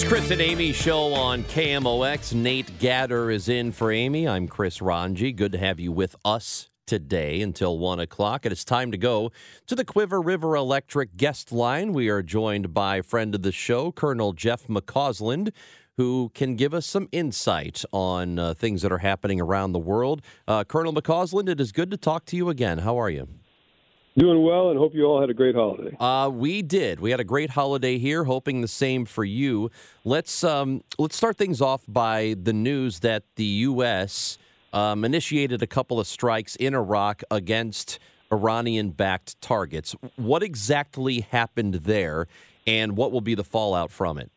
It's Chris and Amy show on KMOX. Nate Gatter is in for Amy. I'm Chris Ranji. Good to have you with us today until 1 o'clock. It's time to go to the Cuivre River Electric guest line. We are joined by friend of the show, Colonel Jeff McCausland, who can give us some insight on uh, things that are happening around the world. Uh, Colonel McCausland, it is good to talk to you again. How are you? Doing well, and hope you all had a great holiday. Uh, we did. We had a great holiday here. Hoping the same for you. Let's um, let's start things off by the news that the U.S. Um, initiated a couple of strikes in Iraq against Iranian-backed targets. What exactly happened there, and what will be the fallout from it?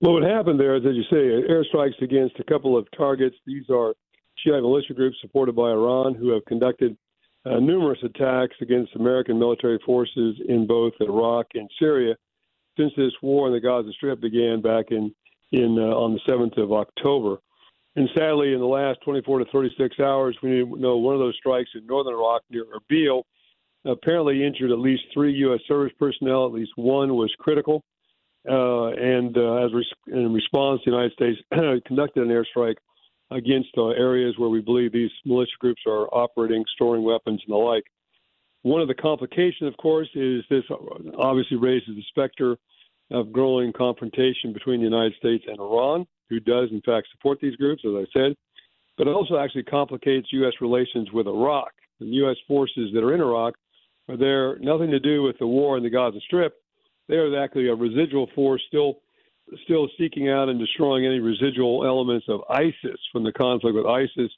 Well, what happened there is, as you say, airstrikes against a couple of targets. These are Shiite militia groups supported by Iran who have conducted uh, numerous attacks against American military forces in both Iraq and Syria since this war in the Gaza Strip began back in in uh, on the 7th of October. And sadly, in the last 24 to 36 hours, we know one of those strikes in northern Iraq near Erbil apparently injured at least three U.S. service personnel. At least one was critical. Uh, and uh, as re- in response, the United States conducted an airstrike against uh, areas where we believe these militia groups are operating, storing weapons, and the like. One of the complications, of course, is this obviously raises the specter of growing confrontation between the United States and Iran, who does, in fact, support these groups, as I said. But it also actually complicates U.S. relations with Iraq. The U.S. forces that are in Iraq are there nothing to do with the war in the Gaza Strip. They are actually a residual force still still seeking out and destroying any residual elements of ISIS from the conflict with ISIS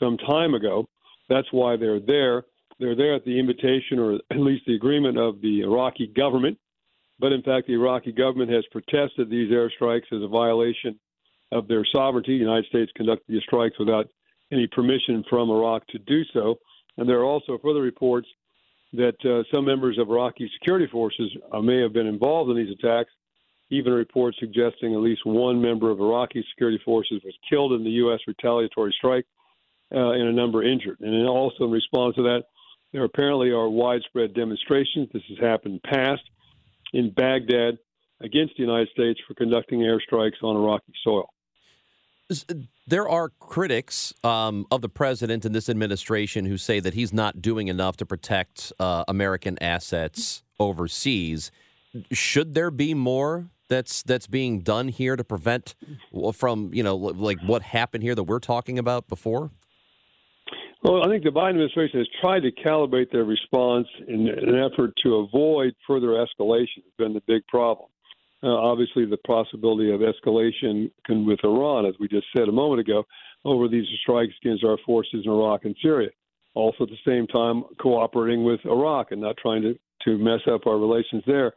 some time ago. That's why they're there. They're there at the invitation or at least the agreement of the Iraqi government. But in fact, the Iraqi government has protested these airstrikes as a violation of their sovereignty. The United States conducted these strikes without any permission from Iraq to do so. And there are also further reports that uh, some members of Iraqi security forces uh, may have been involved in these attacks even reports suggesting at least one member of Iraqi security forces was killed in the U.S. retaliatory strike uh, and a number injured. And also in response to that, there apparently are widespread demonstrations. This has happened past in Baghdad against the United States for conducting airstrikes on Iraqi soil. There are critics um, of the president and this administration who say that he's not doing enough to protect uh, American assets overseas. Should there be more that's that's being done here to prevent from you know like what happened here that we're talking about before? Well, I think the Biden administration has tried to calibrate their response in an effort to avoid further escalation. Has been the big problem. Uh, obviously, the possibility of escalation can, with Iran, as we just said a moment ago, over these strikes against our forces in Iraq and Syria. Also, at the same time, cooperating with Iraq and not trying to, to mess up our relations there.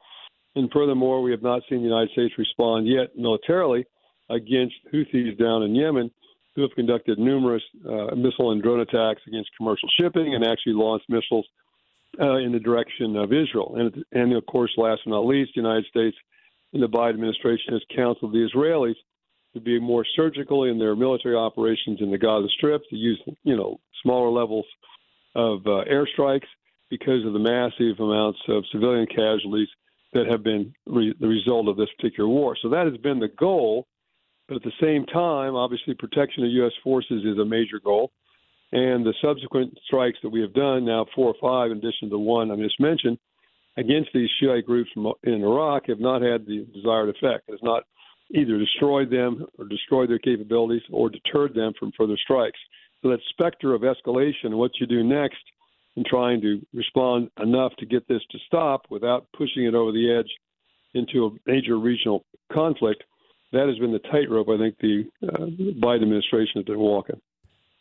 And furthermore, we have not seen the United States respond yet militarily against Houthis down in Yemen, who have conducted numerous uh, missile and drone attacks against commercial shipping and actually launched missiles uh, in the direction of Israel. And, and of course, last but not least, the United States and the Biden administration has counseled the Israelis to be more surgical in their military operations in the Gaza Strip, to use you know smaller levels of uh, airstrikes because of the massive amounts of civilian casualties that have been re- the result of this particular war. So that has been the goal. But at the same time, obviously, protection of U.S. forces is a major goal. And the subsequent strikes that we have done, now four or five, in addition to the one I just mentioned, against these Shiite groups in Iraq have not had the desired effect. It has not either destroyed them or destroyed their capabilities or deterred them from further strikes. So that specter of escalation, what you do next – and trying to respond enough to get this to stop without pushing it over the edge into a major regional conflict. That has been the tightrope I think the uh, Biden administration has been walking.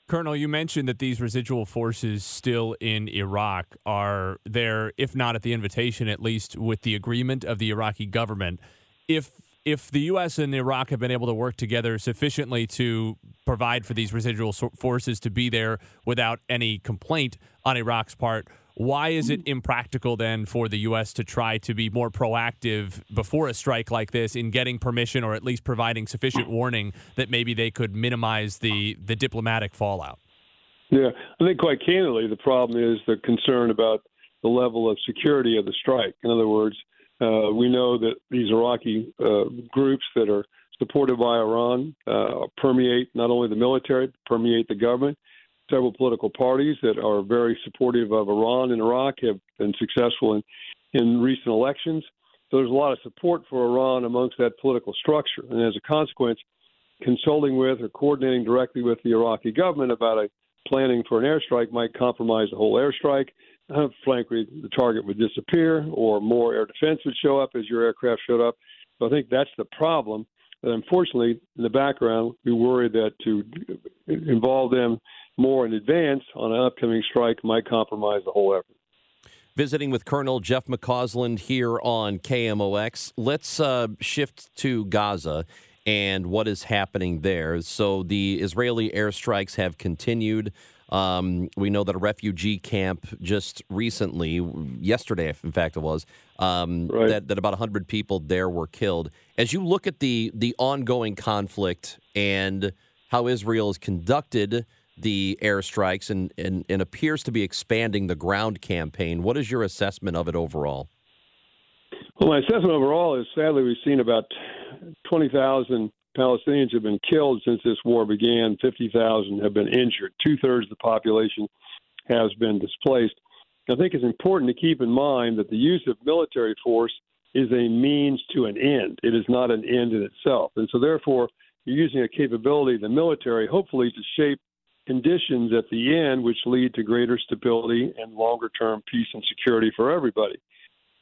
Colonel, you mentioned that these residual forces still in Iraq are there, if not at the invitation, at least with the agreement of the Iraqi government. If if the U.S. and Iraq have been able to work together sufficiently to provide for these residual forces to be there without any complaint on Iraq's part, why is it impractical then for the U.S. to try to be more proactive before a strike like this in getting permission or at least providing sufficient warning that maybe they could minimize the, the diplomatic fallout? Yeah, I think quite candidly, the problem is the concern about the level of security of the strike. In other words, uh, we know that these Iraqi uh, groups that are supported by Iran uh, permeate not only the military, permeate the government several political parties that are very supportive of Iran and Iraq have been successful in, in recent elections. So there's a lot of support for Iran amongst that political structure. And as a consequence, consulting with or coordinating directly with the Iraqi government about a planning for an airstrike might compromise the whole airstrike. Frankly, the target would disappear or more air defense would show up as your aircraft showed up. So I think that's the problem. But unfortunately, in the background, we worry that to involve them more in advance on an upcoming strike might compromise the whole effort. Visiting with Colonel Jeff McCausland here on KMOX. Let's uh, shift to Gaza and what is happening there. So the Israeli airstrikes have continued. Um, we know that a refugee camp just recently, yesterday, in fact, it was, um, right. that, that about 100 people there were killed. As you look at the, the ongoing conflict and how Israel has conducted the airstrikes and, and, and appears to be expanding the ground campaign. What is your assessment of it overall? Well, my assessment overall is sadly we've seen about 20,000 Palestinians have been killed since this war began. 50,000 have been injured. Two thirds of the population has been displaced. I think it's important to keep in mind that the use of military force is a means to an end. It is not an end in itself. And so, therefore, you're using a capability the military, hopefully, to shape conditions at the end which lead to greater stability and longer term peace and security for everybody.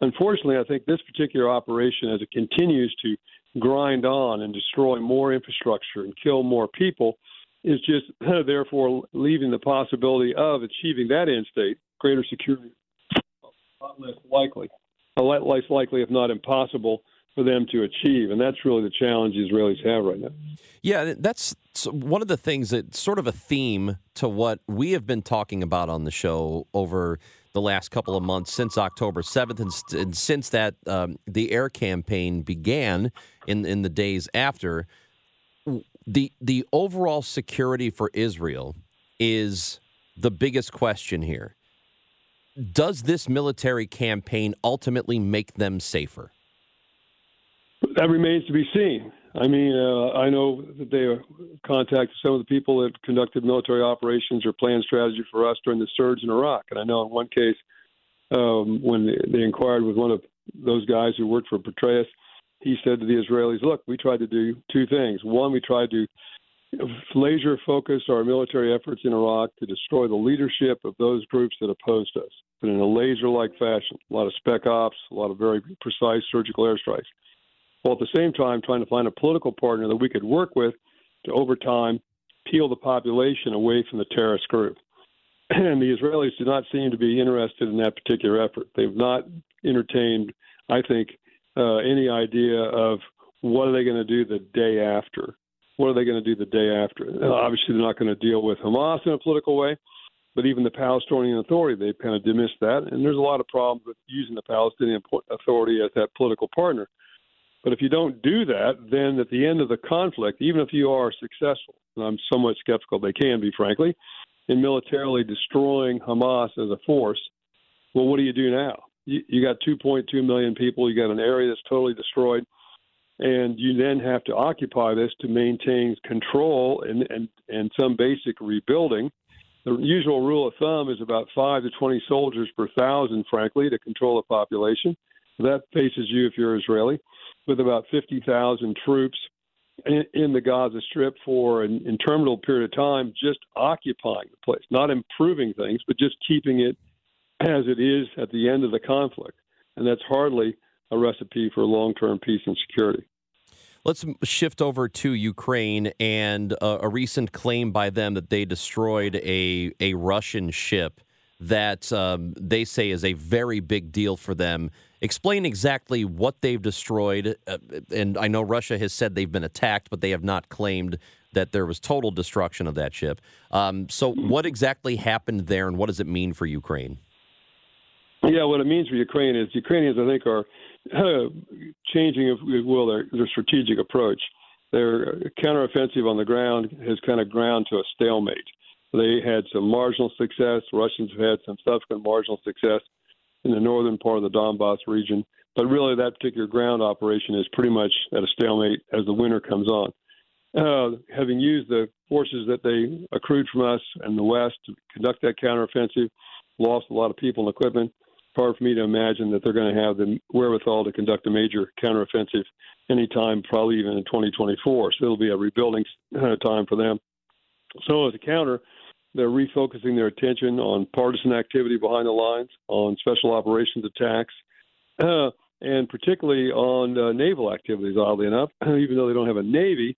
Unfortunately, I think this particular operation, as it continues to grind on and destroy more infrastructure and kill more people, is just therefore leaving the possibility of achieving that end state, greater security, a lot less likely, a lot less likely, if not impossible, for them to achieve. And that's really the challenge Israelis have right now. Yeah, that's one of the things that sort of a theme to what we have been talking about on the show over the last couple of months since October 7th and, and since that um, the air campaign began in in the days after the the overall security for Israel is the biggest question here. Does this military campaign ultimately make them safer? That remains to be seen. I mean, uh, I know that they contacted some of the people that conducted military operations or planned strategy for us during the surge in Iraq. And I know in one case, um, when they, inquired with one of those guys who worked for Petraeus, he said to the Israelis, "Look, we tried to do two things. One, we tried to laser focus our military efforts in Iraq to destroy the leadership of those groups that opposed us, but in a laser-like fashion. A lot of spec ops, a lot of very precise surgical airstrikes." While at the same time trying to find a political partner that we could work with to, over time, peel the population away from the terrorist group. And the Israelis do not seem to be interested in that particular effort. They've not entertained, I think, uh, any idea of what are they going to do the day after. What are they going to do the day after? Uh, obviously, they're not going to deal with Hamas in a political way, but even the Palestinian Authority, they've kind of dismissed that. And there's a lot of problems with using the Palestinian Authority as that political partner. But if you don't do that, then at the end of the conflict, even if you are successful, and I'm somewhat skeptical they can be, frankly, in militarily destroying Hamas as a force, well, what do you do now? You, you got 2.2 million people, you got an area that's totally destroyed, and you then have to occupy this to maintain control and, and, and some basic rebuilding. The usual rule of thumb is about 5 to 20 soldiers per thousand, frankly, to control a population. That faces you if you're Israeli with about 50,000 troops in, in, the Gaza Strip for an interminable period of time, just occupying the place, not improving things, but just keeping it as it is at the end of the conflict. And that's hardly a recipe for long term peace and security. Let's shift over to Ukraine and uh, a recent claim by them that they destroyed a a Russian ship that um, they say is a very big deal for them. Explain exactly what they've destroyed. Uh, and I know Russia has said they've been attacked, but they have not claimed that there was total destruction of that ship. Um, so, what exactly happened there, and what does it mean for Ukraine? Yeah, what it means for Ukraine is Ukrainians, I think, are uh, changing, if we will, their, their strategic approach. Their counteroffensive on the ground has kind of ground to a stalemate. They had some marginal success. Russians have had some subsequent marginal success in the northern part of the Donbass region. But really, that particular ground operation is pretty much at a stalemate as the winter comes on. Uh, having used the forces that they accrued from us in the West to conduct that counteroffensive, lost a lot of people and equipment. Hard for me to imagine that they're going to have the wherewithal to conduct a major counteroffensive anytime, probably even in 2024. So it'll be a rebuilding uh, time for them. So as a counter, they're refocusing their attention on partisan activity behind the lines, on special operations attacks, uh, and particularly on uh, naval activities. Oddly enough, even though they don't have a navy,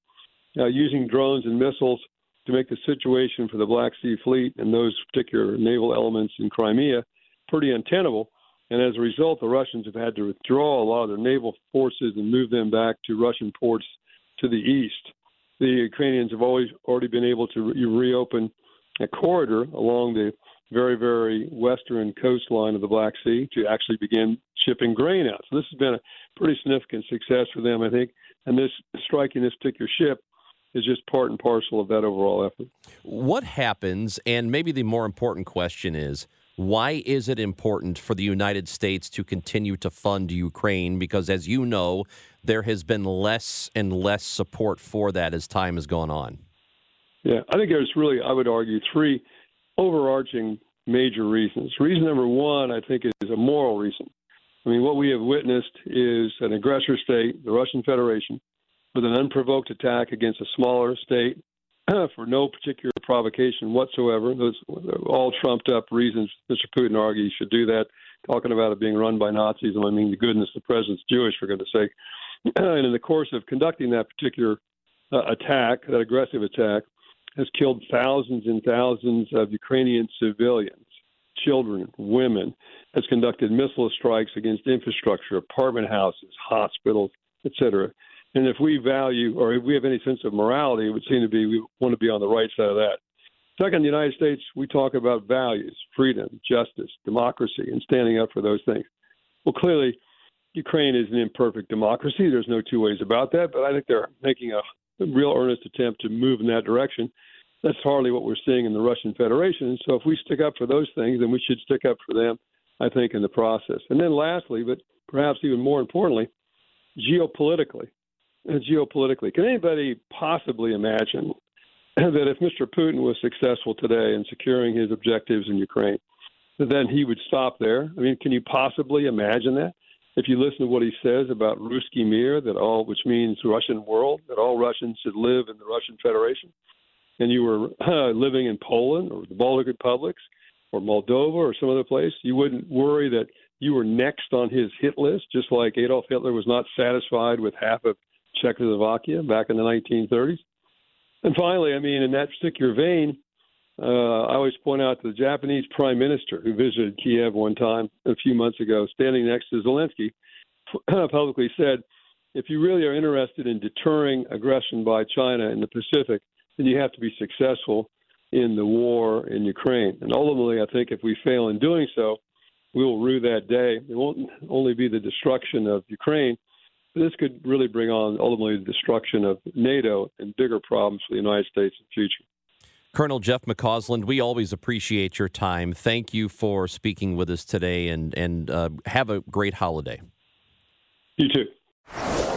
uh, using drones and missiles to make the situation for the Black Sea Fleet and those particular naval elements in Crimea pretty untenable. And as a result, the Russians have had to withdraw a lot of their naval forces and move them back to Russian ports to the east. The Ukrainians have always already been able to re- reopen a corridor along the very, very western coastline of the Black Sea to actually begin shipping grain out. So this has been a pretty significant success for them, I think. And this striking this particular ship is just part and parcel of that overall effort. What happens, and maybe the more important question is, why is it important for the United States to continue to fund Ukraine? Because, as you know, there has been less and less support for that as time has gone on. Yeah, I think there's really, I would argue, three overarching major reasons. Reason number one, I think, is a moral reason. I mean, what we have witnessed is an aggressor state, the Russian Federation, with an unprovoked attack against a smaller state for no particular provocation whatsoever. Those all trumped up reasons Mr. Putin argues should do that, talking about it being run by Nazis. And I mean, the goodness, the president's Jewish, for goodness sake. and in the course of conducting that particular uh, attack, that aggressive attack, has killed thousands and thousands of Ukrainian civilians, children, women, has conducted missile strikes against infrastructure, apartment houses, hospitals, etc. And if we value or if we have any sense of morality, it would seem to be we want to be on the right side of that. Second, the United States, we talk about values, freedom, justice, democracy, and standing up for those things. Well, clearly, Ukraine is an imperfect democracy. There's no two ways about that, but I think they're making a real earnest attempt to move in that direction. That's hardly what we're seeing in the Russian Federation. So if we stick up for those things, then we should stick up for them, I think, in the process. And then lastly, but perhaps even more importantly, geopolitically, uh, geopolitically. Can anybody possibly imagine that if Mr. Putin was successful today in securing his objectives in Ukraine, then he would stop there? I mean, can you possibly imagine that? If you listen to what he says about Ruski Mir, that all, which means Russian world, that all Russians should live in the Russian Federation, and you were uh, living in Poland or the Baltic republics or Moldova or some other place, you wouldn't worry that you were next on his hit list, just like Adolf Hitler was not satisfied with half of Czechoslovakia back in the 1930s. And finally, I mean, in that particular vein, uh, I always point out to the Japanese prime minister who visited Kiev one time a few months ago, standing next to Zelensky, publicly said, if you really are interested in deterring aggression by China in the Pacific, then you have to be successful in the war in Ukraine. And ultimately, I think if we fail in doing so, we will rue that day. It won't only be the destruction of Ukraine, this could really bring on ultimately the destruction of NATO and bigger problems for the United States in the future. Colonel Jeff McCausland, we always appreciate your time. Thank you for speaking with us today, and and uh, have a great holiday. You too.